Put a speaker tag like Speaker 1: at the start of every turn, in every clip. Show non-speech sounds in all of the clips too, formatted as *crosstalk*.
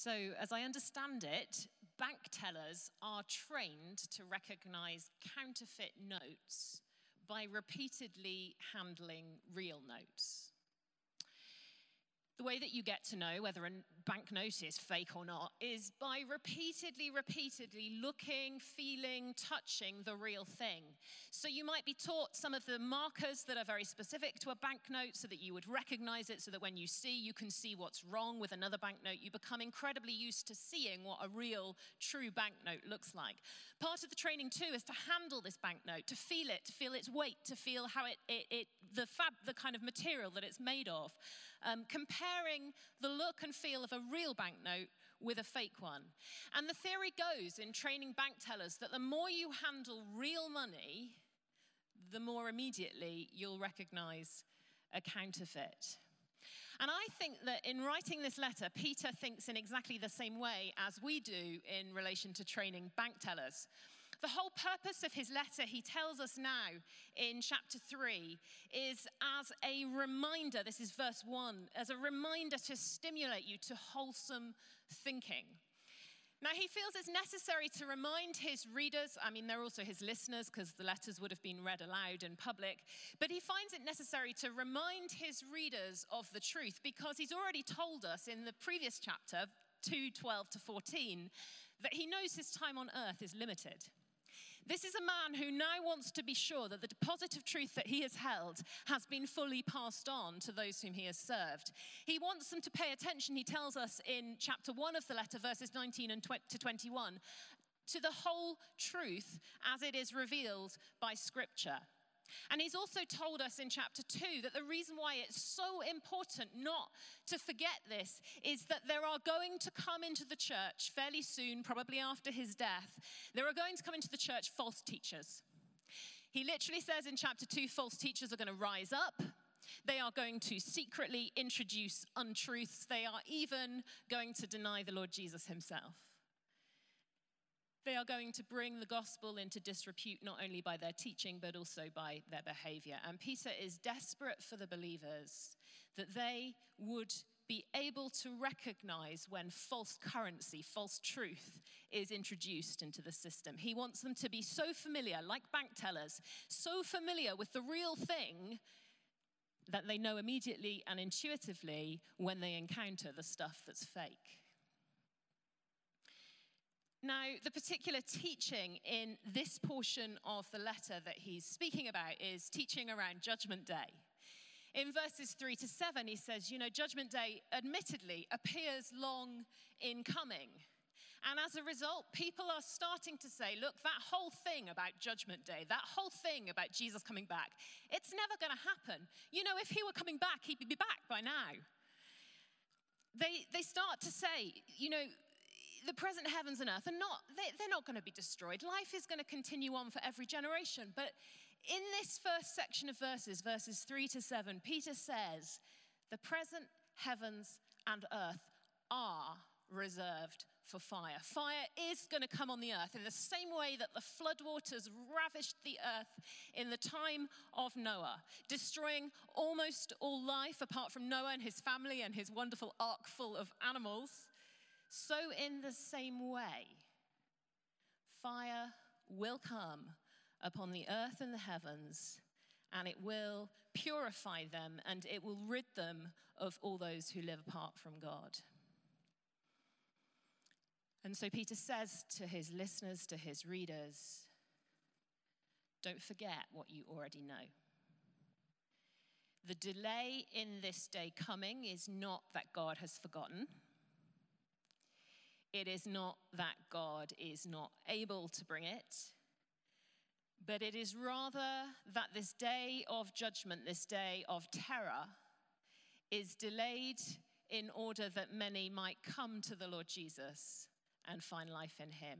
Speaker 1: So, as I understand it, bank tellers are trained to recognize counterfeit notes by repeatedly handling real notes. The way that you get to know whether a banknote is fake or not is by repeatedly, repeatedly looking, feeling, touching the real thing. So you might be taught some of the markers that are very specific to a banknote so that you would recognize it, so that when you see, you can see what's wrong with another banknote. You become incredibly used to seeing what a real, true banknote looks like. Part of the training, too, is to handle this banknote, to feel it, to feel its weight, to feel how it, it, it the fab, the kind of material that it's made of um, comparing the look and feel of a real banknote with a fake one. And the theory goes in training bank tellers that the more you handle real money, the more immediately you'll recognize a counterfeit. And I think that in writing this letter, Peter thinks in exactly the same way as we do in relation to training bank tellers. The whole purpose of his letter, he tells us now in chapter 3, is as a reminder, this is verse 1, as a reminder to stimulate you to wholesome thinking. Now, he feels it's necessary to remind his readers, I mean, they're also his listeners because the letters would have been read aloud in public, but he finds it necessary to remind his readers of the truth because he's already told us in the previous chapter, 2 12 to 14, that he knows his time on earth is limited. This is a man who now wants to be sure that the deposit of truth that he has held has been fully passed on to those whom he has served. He wants them to pay attention, he tells us in chapter 1 of the letter, verses 19 and to 21, to the whole truth as it is revealed by Scripture. And he's also told us in chapter 2 that the reason why it's so important not to forget this is that there are going to come into the church fairly soon, probably after his death, there are going to come into the church false teachers. He literally says in chapter 2 false teachers are going to rise up. They are going to secretly introduce untruths. They are even going to deny the Lord Jesus himself. They are going to bring the gospel into disrepute not only by their teaching, but also by their behavior. And Peter is desperate for the believers that they would be able to recognize when false currency, false truth is introduced into the system. He wants them to be so familiar, like bank tellers, so familiar with the real thing that they know immediately and intuitively when they encounter the stuff that's fake. Now, the particular teaching in this portion of the letter that he's speaking about is teaching around Judgment Day. In verses 3 to 7, he says, You know, Judgment Day admittedly appears long in coming. And as a result, people are starting to say, look, that whole thing about Judgment Day, that whole thing about Jesus coming back, it's never going to happen. You know, if he were coming back, he'd be back by now. They, they start to say, you know, the present heavens and earth are not, they, they're not going to be destroyed. Life is going to continue on for every generation. But in this first section of verses, verses 3 to 7, Peter says, the present heavens and earth are reserved for fire. Fire is going to come on the earth in the same way that the floodwaters ravished the earth in the time of Noah, destroying almost all life apart from Noah and his family and his wonderful ark full of animals. So, in the same way, fire will come upon the earth and the heavens, and it will purify them and it will rid them of all those who live apart from God. And so Peter says to his listeners, to his readers, don't forget what you already know. The delay in this day coming is not that God has forgotten. It is not that God is not able to bring it, but it is rather that this day of judgment, this day of terror, is delayed in order that many might come to the Lord Jesus and find life in him.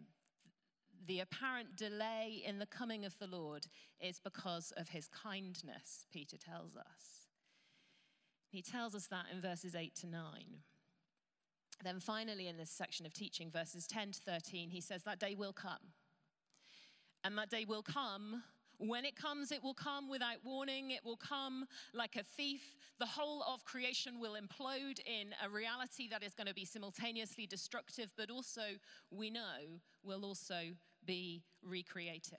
Speaker 1: The apparent delay in the coming of the Lord is because of his kindness, Peter tells us. He tells us that in verses 8 to 9. Then finally, in this section of teaching, verses 10 to 13, he says, That day will come. And that day will come When it comes, it will come without warning. It will come like a thief. The whole of creation will implode in a reality that is going to be simultaneously destructive, but also, we know, will also be recreative.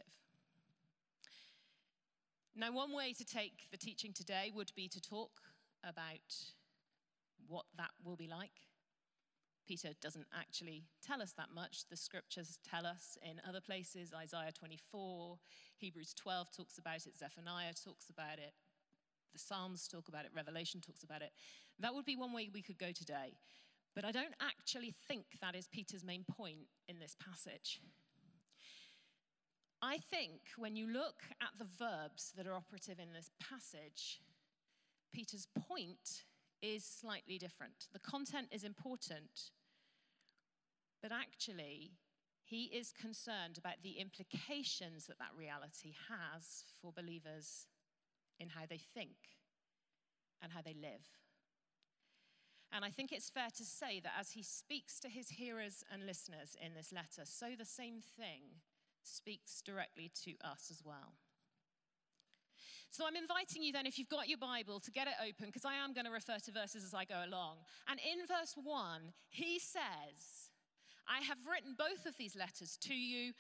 Speaker 1: Now, one way to take the teaching today would be to talk about what that will be like. Peter doesn't actually tell us that much. The scriptures tell us in other places. Isaiah 24, Hebrews 12 talks about it, Zephaniah talks about it, the Psalms talk about it, Revelation talks about it. That would be one way we could go today. But I don't actually think that is Peter's main point in this passage. I think when you look at the verbs that are operative in this passage, Peter's point is slightly different. The content is important, but actually, he is concerned about the implications that that reality has for believers in how they think and how they live. And I think it's fair to say that as he speaks to his hearers and listeners in this letter, so the same thing speaks directly to us as well. So I'm inviting you then, if you've got your Bible, to get it open, because I am going to refer to verses as I go along. And in verse 1, he says, I have written both of these letters to you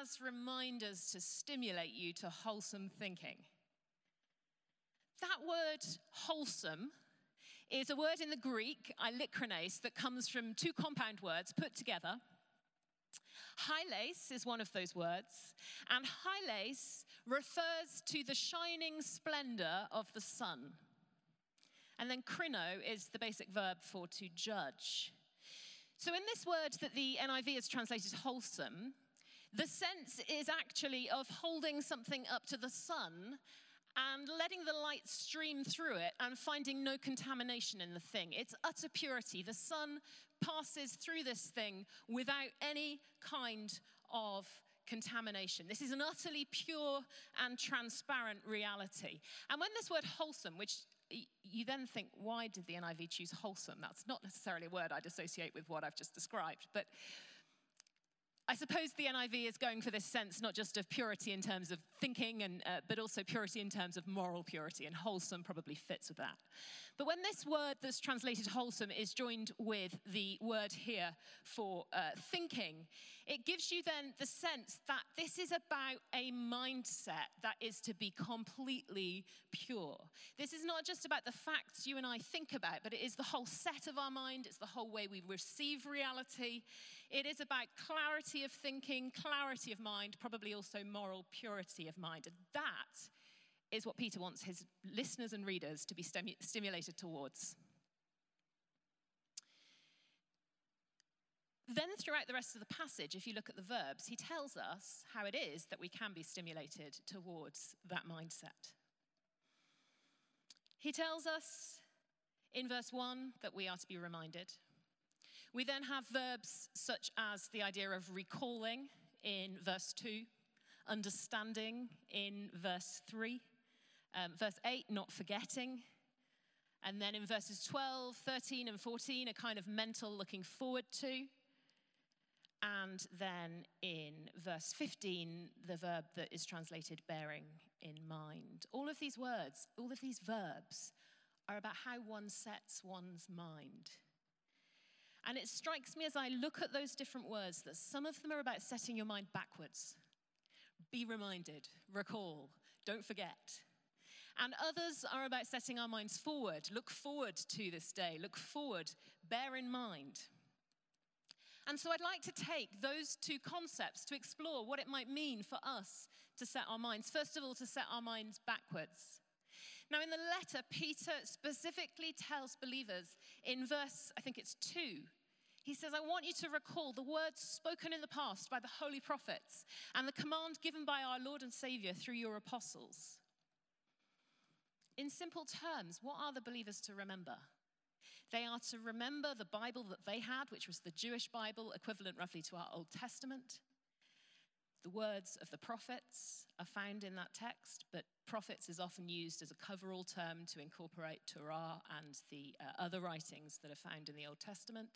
Speaker 1: as reminders to stimulate you to wholesome thinking. That word wholesome is a word in the Greek, eilikrines, that comes from two compound words put together. Hylais is one of those words, and hylais refers to the shining splendor of the sun. And then krino is the basic verb for to judge. So, in this word that the NIV has translated as wholesome, the sense is actually of holding something up to the sun and letting the light stream through it and finding no contamination in the thing. It's utter purity. The sun passes through this thing without any kind of contamination. This is an utterly pure and transparent reality. And when this word wholesome, which you then think, why did the NIV choose wholesome? That's not necessarily a word I'd associate with what I've just described. But I suppose the NIV is going for this sense not just of purity in terms of thinking, and, uh, but also purity in terms of moral purity, and wholesome probably fits with that. But when this word that's translated wholesome is joined with the word here for uh, thinking, it gives you then the sense that this is about a mindset that is to be completely pure. This is not just about the facts you and I think about, but it is the whole set of our mind, it's the whole way we receive reality. It is about clarity of thinking, clarity of mind, probably also moral purity of mind. And that is what Peter wants his listeners and readers to be stimu- stimulated towards. Then, throughout the rest of the passage, if you look at the verbs, he tells us how it is that we can be stimulated towards that mindset. He tells us in verse 1 that we are to be reminded. We then have verbs such as the idea of recalling in verse 2, understanding in verse 3, um, verse 8, not forgetting. And then in verses 12, 13, and 14, a kind of mental looking forward to. And then in verse 15, the verb that is translated bearing in mind. All of these words, all of these verbs are about how one sets one's mind. And it strikes me as I look at those different words that some of them are about setting your mind backwards. Be reminded, recall, don't forget. And others are about setting our minds forward. Look forward to this day. Look forward. Bear in mind. And so I'd like to take those two concepts to explore what it might mean for us to set our minds. First of all, to set our minds backwards. Now, in the letter, Peter specifically tells believers in verse, I think it's two, he says, I want you to recall the words spoken in the past by the holy prophets and the command given by our Lord and Savior through your apostles. In simple terms, what are the believers to remember? They are to remember the Bible that they had, which was the Jewish Bible, equivalent roughly to our Old Testament. The words of the prophets are found in that text, but prophets is often used as a coverall term to incorporate Torah and the uh, other writings that are found in the Old Testament.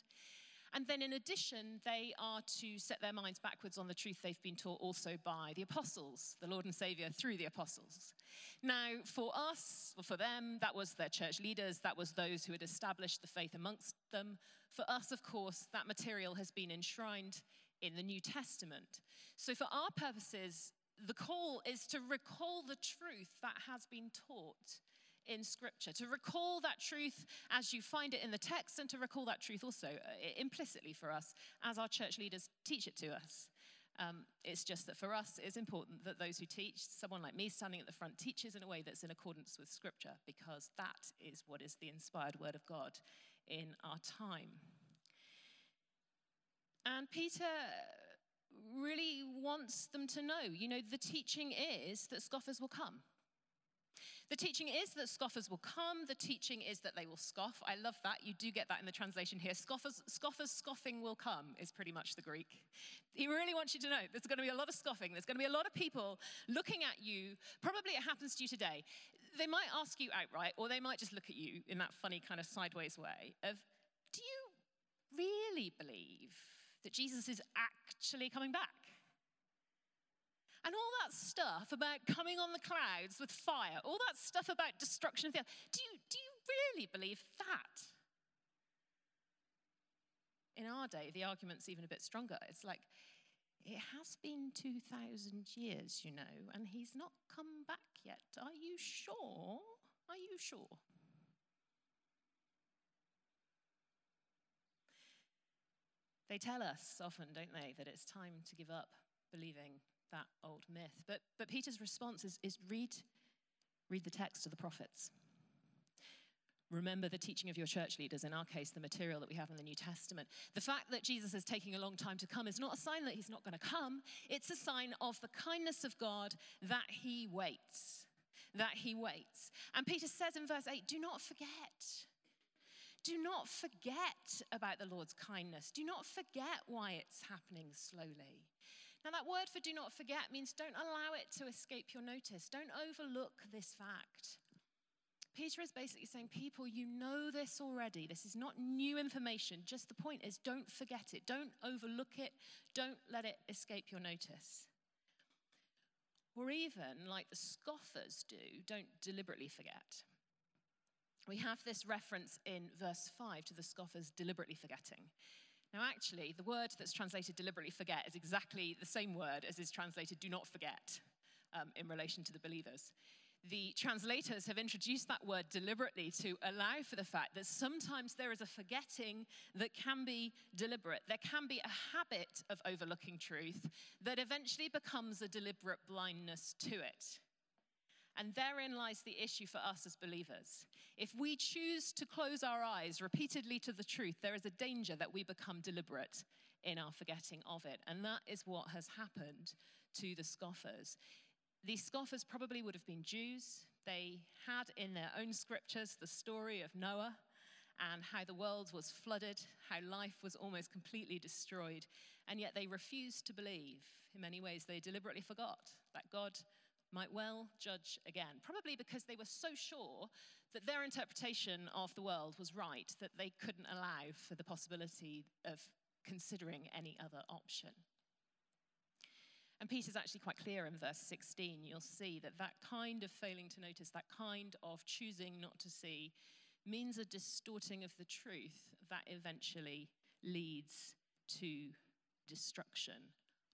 Speaker 1: And then, in addition, they are to set their minds backwards on the truth they've been taught also by the apostles, the Lord and Savior through the apostles. Now, for us, or for them, that was their church leaders, that was those who had established the faith amongst them. For us, of course, that material has been enshrined in the New Testament. So, for our purposes, the call is to recall the truth that has been taught in Scripture, to recall that truth as you find it in the text, and to recall that truth also uh, implicitly for us as our church leaders teach it to us. Um, it's just that for us, it's important that those who teach, someone like me standing at the front, teaches in a way that's in accordance with Scripture, because that is what is the inspired Word of God in our time. And Peter really wants them to know you know, the teaching is that scoffers will come. The teaching is that scoffers will come. The teaching is that they will scoff. I love that. You do get that in the translation here. Scoffers, scoffers scoffing will come is pretty much the Greek. He really wants you to know there's going to be a lot of scoffing. There's going to be a lot of people looking at you. Probably it happens to you today. They might ask you outright, or they might just look at you in that funny kind of sideways way of, do you really believe that Jesus is actually coming back? And all that stuff about coming on the clouds with fire, all that stuff about destruction of the earth, do you, do you really believe that? In our day, the argument's even a bit stronger. It's like, it has been 2,000 years, you know, and he's not come back yet. Are you sure? Are you sure? They tell us often, don't they, that it's time to give up believing that old myth. But, but Peter's response is, is read, read the text of the prophets. Remember the teaching of your church leaders, in our case, the material that we have in the New Testament. The fact that Jesus is taking a long time to come is not a sign that he's not going to come, it's a sign of the kindness of God that he waits. That he waits. And Peter says in verse 8 do not forget. Do not forget about the Lord's kindness. Do not forget why it's happening slowly. Now, that word for do not forget means don't allow it to escape your notice. Don't overlook this fact. Peter is basically saying, People, you know this already. This is not new information. Just the point is, don't forget it. Don't overlook it. Don't let it escape your notice. Or even, like the scoffers do, don't deliberately forget. We have this reference in verse 5 to the scoffers deliberately forgetting. Now, actually, the word that's translated deliberately forget is exactly the same word as is translated do not forget um, in relation to the believers. The translators have introduced that word deliberately to allow for the fact that sometimes there is a forgetting that can be deliberate. There can be a habit of overlooking truth that eventually becomes a deliberate blindness to it. And therein lies the issue for us as believers. If we choose to close our eyes repeatedly to the truth, there is a danger that we become deliberate in our forgetting of it. And that is what has happened to the scoffers. These scoffers probably would have been Jews. They had in their own scriptures the story of Noah and how the world was flooded, how life was almost completely destroyed. And yet they refused to believe. In many ways, they deliberately forgot that God might well judge again, probably because they were so sure that their interpretation of the world was right that they couldn't allow for the possibility of considering any other option. And Peter's actually quite clear in verse 16. You'll see that that kind of failing to notice, that kind of choosing not to see, means a distorting of the truth that eventually leads to destruction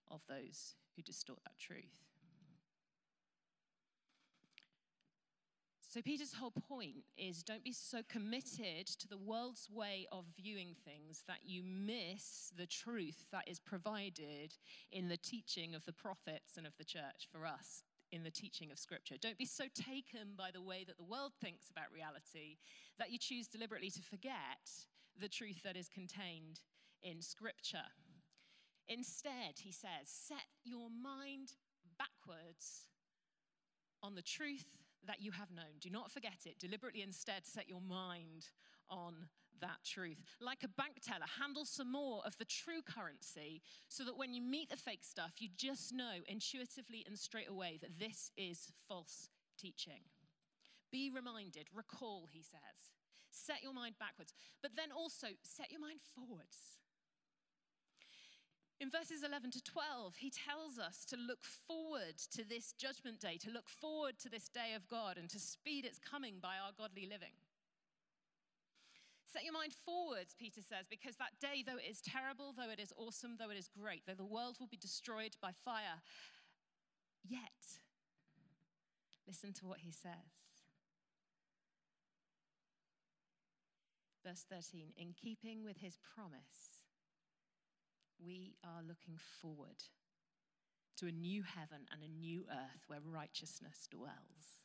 Speaker 1: of those who distort that truth. So, Peter's whole point is don't be so committed to the world's way of viewing things that you miss the truth that is provided in the teaching of the prophets and of the church for us in the teaching of Scripture. Don't be so taken by the way that the world thinks about reality that you choose deliberately to forget the truth that is contained in Scripture. Instead, he says, set your mind backwards on the truth that you have known. Do not forget it. Deliberately instead set your mind on that truth. Like a bank teller, handle some more of the true currency so that when you meet the fake stuff, you just know intuitively and straight away that this is false teaching. Be reminded, recall, he says. Set your mind backwards, but then also set your mind forwards. In verses 11 to 12, he tells us to look forward to this judgment day, to look forward to this day of God, and to speed its coming by our godly living. Set your mind forwards, Peter says, because that day, though it is terrible, though it is awesome, though it is great, though the world will be destroyed by fire, yet, listen to what he says. Verse 13, in keeping with his promise, we are looking forward to a new heaven and a new earth where righteousness dwells.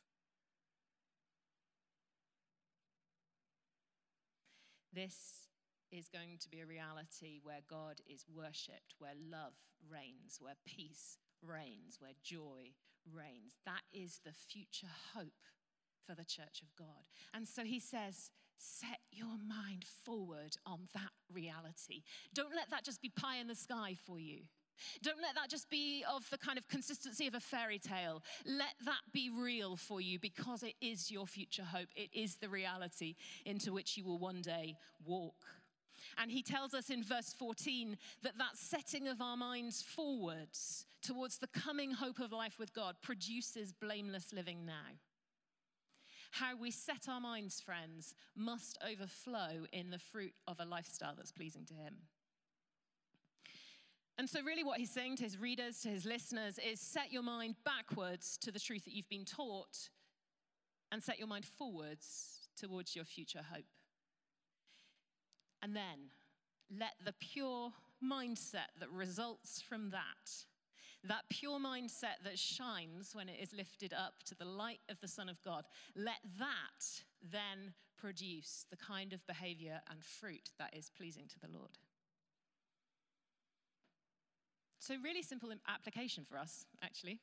Speaker 1: This is going to be a reality where God is worshipped, where love reigns, where peace reigns, where joy reigns. That is the future hope for the church of God. And so he says, set your mind forward on that reality. Don't let that just be pie in the sky for you. Don't let that just be of the kind of consistency of a fairy tale. Let that be real for you because it is your future hope. It is the reality into which you will one day walk. And he tells us in verse 14 that that setting of our minds forwards towards the coming hope of life with God produces blameless living now. How we set our minds, friends, must overflow in the fruit of a lifestyle that's pleasing to Him. And so, really, what he's saying to his readers, to his listeners, is set your mind backwards to the truth that you've been taught and set your mind forwards towards your future hope. And then let the pure mindset that results from that that pure mindset that shines when it is lifted up to the light of the Son of God, let that then produce the kind of behavior and fruit that is pleasing to the Lord. So, really simple application for us, actually.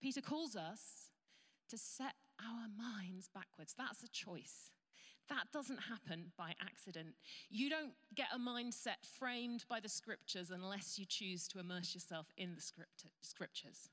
Speaker 1: Peter calls us to set our minds backwards. That's a choice. That doesn't happen by accident. You don't get a mindset framed by the scriptures unless you choose to immerse yourself in the scriptures.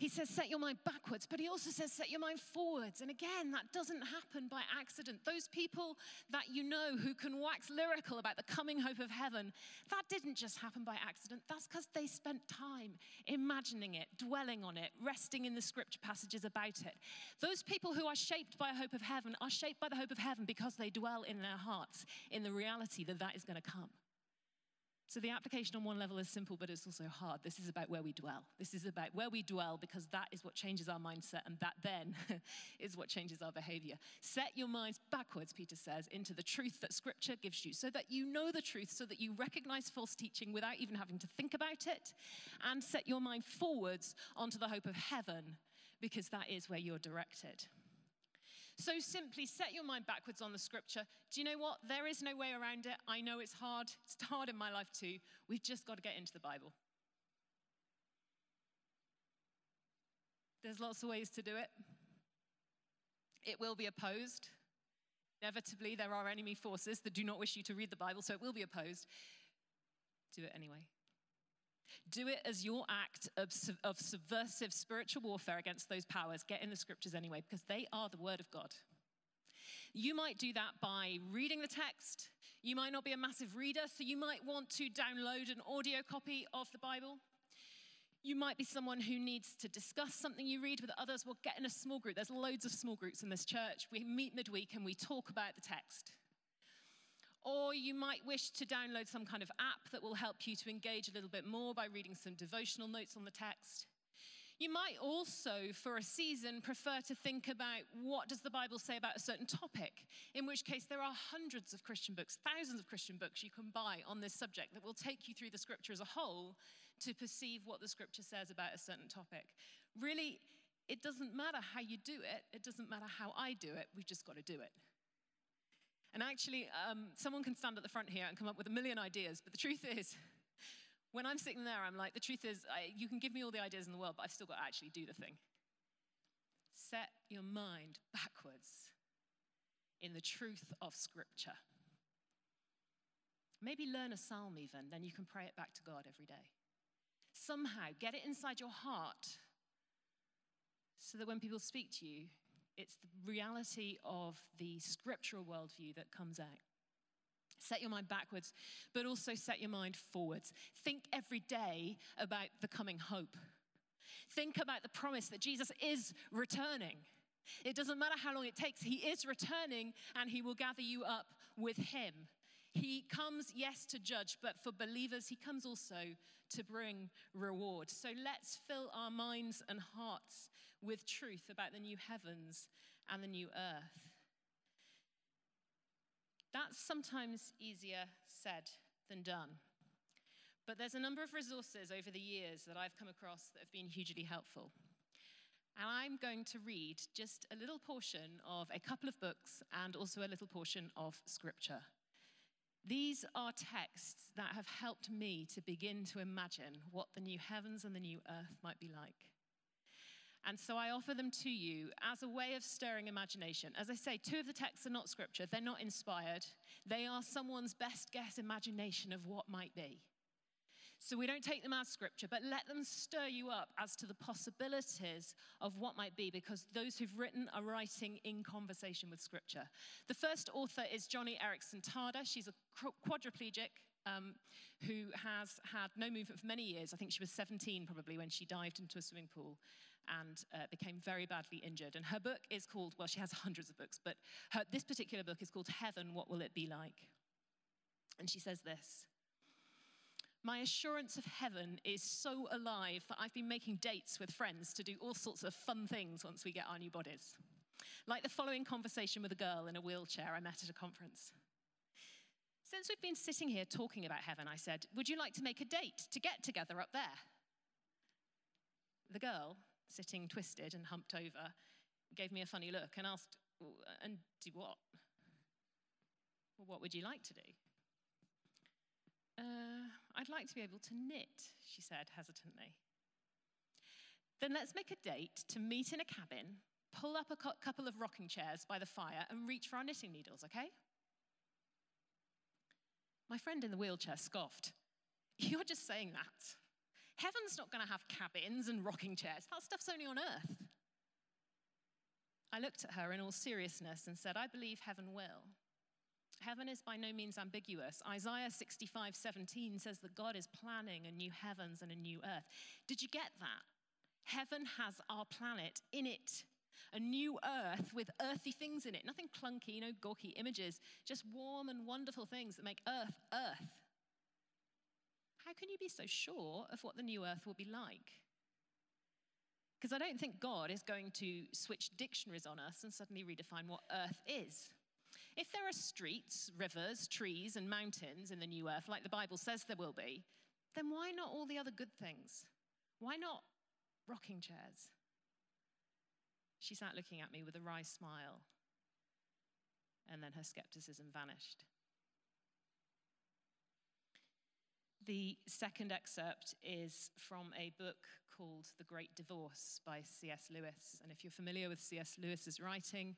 Speaker 1: He says, set your mind backwards, but he also says, set your mind forwards. And again, that doesn't happen by accident. Those people that you know who can wax lyrical about the coming hope of heaven, that didn't just happen by accident. That's because they spent time imagining it, dwelling on it, resting in the scripture passages about it. Those people who are shaped by a hope of heaven are shaped by the hope of heaven because they dwell in their hearts in the reality that that is going to come. So the application on one level is simple, but it's also hard. This is about where we dwell. This is about where we dwell because that is what changes our mindset, and that then *laughs* is what changes our behavior. Set your minds backwards, Peter says, into the truth that Scripture gives you so that you know the truth, so that you recognize false teaching without even having to think about it, and set your mind forwards onto the hope of heaven because that is where you're directed. So simply set your mind backwards on the scripture. Do you know what? There is no way around it. I know it's hard. It's hard in my life too. We've just got to get into the Bible. There's lots of ways to do it. It will be opposed. Inevitably, there are enemy forces that do not wish you to read the Bible, so it will be opposed. Do it anyway. Do it as your act of, of subversive spiritual warfare against those powers. Get in the scriptures anyway, because they are the word of God. You might do that by reading the text. You might not be a massive reader, so you might want to download an audio copy of the Bible. You might be someone who needs to discuss something you read with others. We'll get in a small group. There's loads of small groups in this church. We meet midweek and we talk about the text. Or you might wish to download some kind of app that will help you to engage a little bit more by reading some devotional notes on the text. You might also, for a season, prefer to think about what does the Bible say about a certain topic, in which case there are hundreds of Christian books, thousands of Christian books you can buy on this subject that will take you through the scripture as a whole to perceive what the scripture says about a certain topic. Really, it doesn't matter how you do it, it doesn't matter how I do it, we've just got to do it. And actually, um, someone can stand at the front here and come up with a million ideas, but the truth is, *laughs* when I'm sitting there, I'm like, the truth is, I, you can give me all the ideas in the world, but I've still got to actually do the thing. Set your mind backwards in the truth of Scripture. Maybe learn a psalm even, then you can pray it back to God every day. Somehow get it inside your heart so that when people speak to you, it's the reality of the scriptural worldview that comes out. Set your mind backwards, but also set your mind forwards. Think every day about the coming hope. Think about the promise that Jesus is returning. It doesn't matter how long it takes, He is returning and He will gather you up with Him. He comes, yes, to judge, but for believers, He comes also to bring reward. So let's fill our minds and hearts with truth about the new heavens and the new earth. That's sometimes easier said than done. But there's a number of resources over the years that I've come across that have been hugely helpful. And I'm going to read just a little portion of a couple of books and also a little portion of scripture. These are texts that have helped me to begin to imagine what the new heavens and the new earth might be like. And so I offer them to you as a way of stirring imagination. As I say, two of the texts are not scripture, they're not inspired. They are someone's best guess imagination of what might be. So we don't take them as scripture, but let them stir you up as to the possibilities of what might be, because those who've written are writing in conversation with scripture. The first author is Joni Eareckson Tada. She's a quadriplegic um, who has had no movement for many years. I think she was 17 probably when she dived into a swimming pool and uh, became very badly injured. And her book is called, well, she has hundreds of books, but her, this particular book is called Heaven What Will It Be Like? And she says this My assurance of heaven is so alive that I've been making dates with friends to do all sorts of fun things once we get our new bodies. Like the following conversation with a girl in a wheelchair I met at a conference. Since we've been sitting here talking about heaven, I said, Would you like to make a date to get together up there? The girl, sitting twisted and humped over, gave me a funny look and asked, And do what? Well, what would you like to do? Uh, I'd like to be able to knit, she said hesitantly. Then let's make a date to meet in a cabin, pull up a couple of rocking chairs by the fire, and reach for our knitting needles, okay? My friend in the wheelchair scoffed. You're just saying that. Heaven's not going to have cabins and rocking chairs. That stuff's only on earth. I looked at her in all seriousness and said, I believe heaven will. Heaven is by no means ambiguous. Isaiah 65 17 says that God is planning a new heavens and a new earth. Did you get that? Heaven has our planet in it. A new earth with earthy things in it. Nothing clunky, no gawky images, just warm and wonderful things that make earth earth. How can you be so sure of what the new earth will be like? Because I don't think God is going to switch dictionaries on us and suddenly redefine what earth is. If there are streets, rivers, trees, and mountains in the new earth, like the Bible says there will be, then why not all the other good things? Why not rocking chairs? She sat looking at me with a wry smile, and then her skepticism vanished. The second excerpt is from a book called The Great Divorce by C.S. Lewis. And if you're familiar with C.S. Lewis's writing,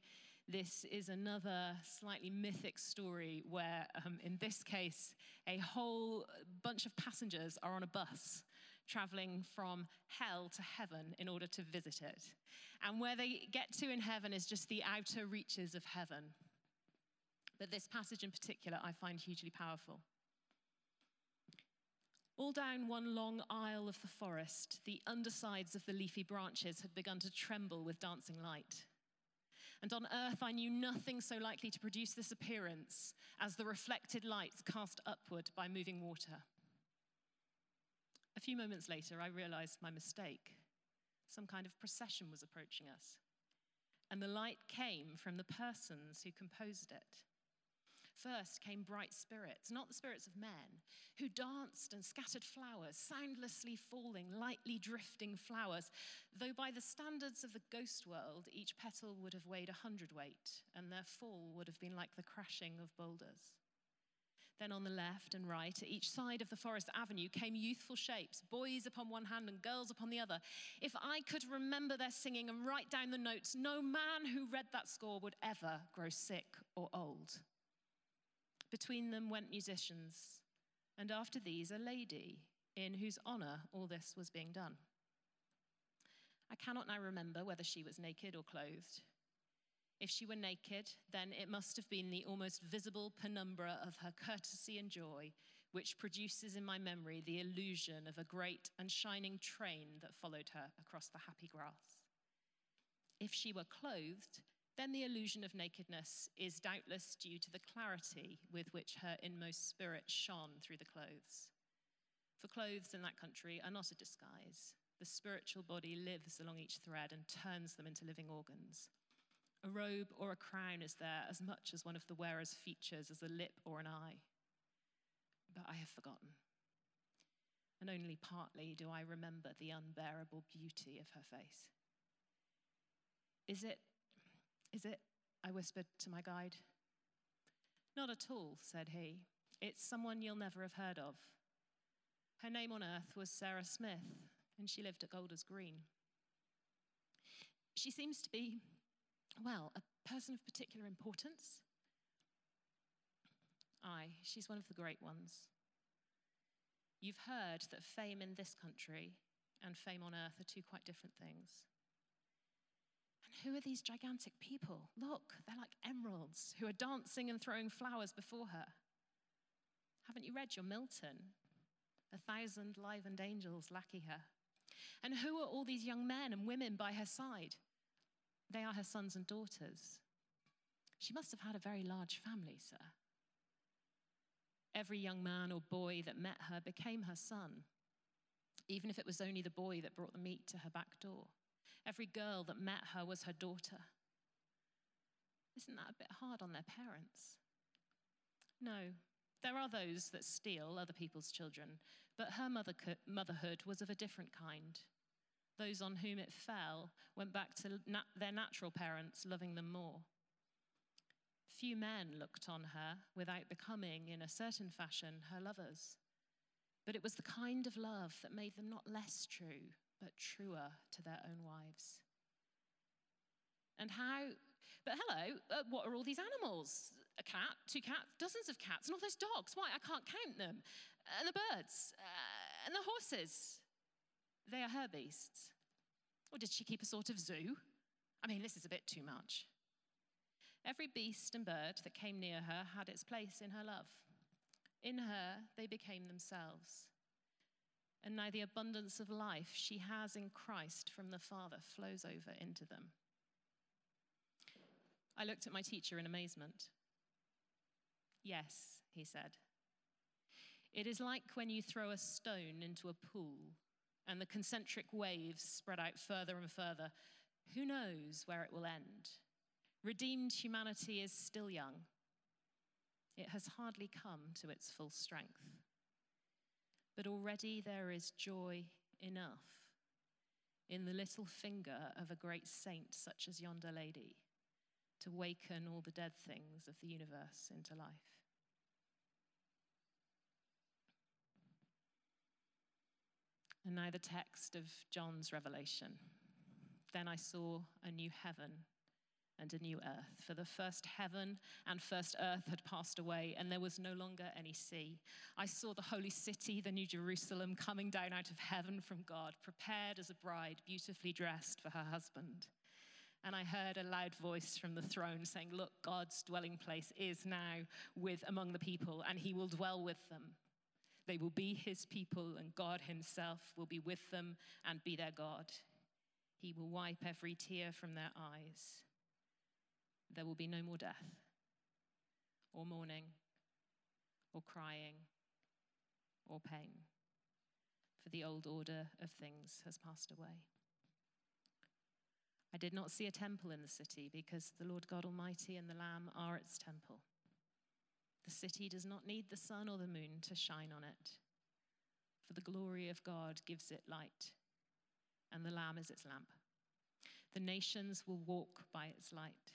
Speaker 1: this is another slightly mythic story where, um, in this case, a whole bunch of passengers are on a bus traveling from hell to heaven in order to visit it. And where they get to in heaven is just the outer reaches of heaven. But this passage in particular I find hugely powerful. All down one long aisle of the forest, the undersides of the leafy branches had begun to tremble with dancing light. And on earth, I knew nothing so likely to produce this appearance as the reflected lights cast upward by moving water. A few moments later, I realized my mistake. Some kind of procession was approaching us. And the light came from the persons who composed it. First came bright spirits, not the spirits of men, who danced and scattered flowers, soundlessly falling, lightly drifting flowers, though by the standards of the ghost world, each petal would have weighed a hundredweight, and their fall would have been like the crashing of boulders. Then on the left and right, at each side of the forest avenue, came youthful shapes, boys upon one hand and girls upon the other. If I could remember their singing and write down the notes, no man who read that score would ever grow sick or old. Between them went musicians, and after these, a lady in whose honor all this was being done. I cannot now remember whether she was naked or clothed. If she were naked, then it must have been the almost visible penumbra of her courtesy and joy which produces in my memory the illusion of a great and shining train that followed her across the happy grass. If she were clothed, then the illusion of nakedness is doubtless due to the clarity with which her inmost spirit shone through the clothes. For clothes in that country are not a disguise. The spiritual body lives along each thread and turns them into living organs. A robe or a crown is there as much as one of the wearer's features as a lip or an eye but I have forgotten. And only partly do I remember the unbearable beauty of her face. Is it, is it, I whispered to my guide. Not at all, said he. It's someone you'll never have heard of. Her name on earth was Sarah Smith, and she lived at Golders Green. She seems to be, well, a person of particular importance. Aye, she's one of the great ones. You've heard that fame in this country and fame on earth are two quite different things. And who are these gigantic people? Look, they're like emeralds who are dancing and throwing flowers before her. Haven't you read your Milton? A thousand livened angels lackey her. And who are all these young men and women by her side? They are her sons and daughters. She must have had a very large family, sir. Every young man or boy that met her became her son, even if it was only the boy that brought the meat to her back door. Every girl that met her was her daughter. Isn't that a bit hard on their parents? No, there are those that steal other people's children, but her mother motherhood was of a different kind. Those on whom it fell went back to their natural parents, loving them more. Few men looked on her without becoming, in a certain fashion, her lovers. But it was the kind of love that made them not less true, but truer to their own wives. And how, but hello, uh, what are all these animals? A cat, two cats, dozens of cats, and all those dogs. Why? I can't count them. And the birds, uh, and the horses. They are her beasts. Or did she keep a sort of zoo? I mean, this is a bit too much. Every beast and bird that came near her had its place in her love. In her, they became themselves. And now the abundance of life she has in Christ from the Father flows over into them. I looked at my teacher in amazement. Yes, he said. It is like when you throw a stone into a pool and the concentric waves spread out further and further. Who knows where it will end? Redeemed humanity is still young. It has hardly come to its full strength. But already there is joy enough in the little finger of a great saint such as yonder lady to waken all the dead things of the universe into life. And now the text of John's revelation. Then I saw a new heaven and a new earth. For the first heaven and first earth had passed away, and there was no longer any sea. I saw the holy city, the New Jerusalem, coming down out of heaven from God, prepared as a bride, beautifully dressed for her husband. And I heard a loud voice from the throne saying, Look, God's dwelling place is now with among the people, and he will dwell with them. They will be his people, and God himself will be with them and be their God. He will wipe every tear from their eyes there will be no more death, or mourning, or crying, or pain, for the old order of things has passed away. I did not see a temple in the city because the Lord God Almighty and the Lamb are its temple. The city does not need the sun or the moon to shine on it, for the glory of God gives it light, and the Lamb is its lamp. The nations will walk by its light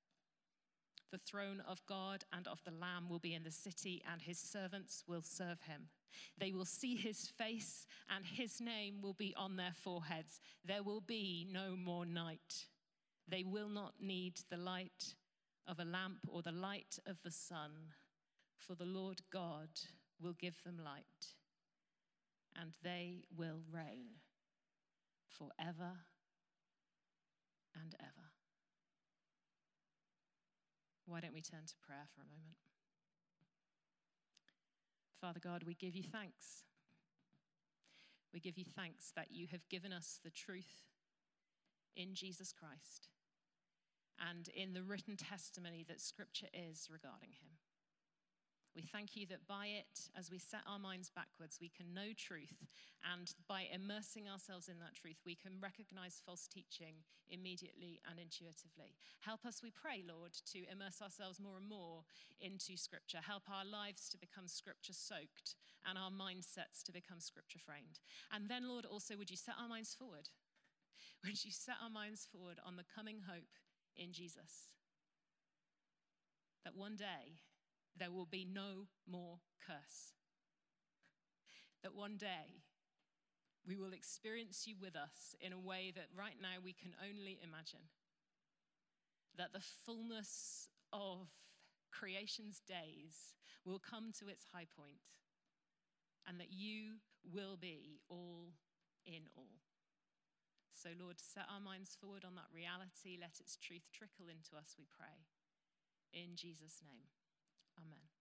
Speaker 1: The throne of God and of the Lamb will be in the city, and his servants will serve him. They will see his face, and his name will be on their foreheads. There will be no more night. They will not need the light of a lamp or the light of the sun, for the Lord God will give them light, and they will reign forever and ever. Why don't we turn to prayer for a moment? Father God, we give you thanks. We give you thanks that you have given us the truth in Jesus Christ and in the written testimony that Scripture is regarding him. We thank you that by it, as we set our minds backwards, we can know truth. And by immersing ourselves in that truth, we can recognize false teaching immediately and intuitively. Help us, we pray, Lord, to immerse ourselves more and more into Scripture. Help our lives to become Scripture soaked and our mindsets to become Scripture framed. And then, Lord, also, would you set our minds forward? *laughs* Would you set our minds forward on the coming hope in Jesus? That one day, there will be no more curse. That one day we will experience you with us in a way that right now we can only imagine. That the fullness of creation's days will come to its high point, and that you will be all in all. So, Lord, set our minds forward on that reality. Let its truth trickle into us, we pray. In Jesus' name. Amen.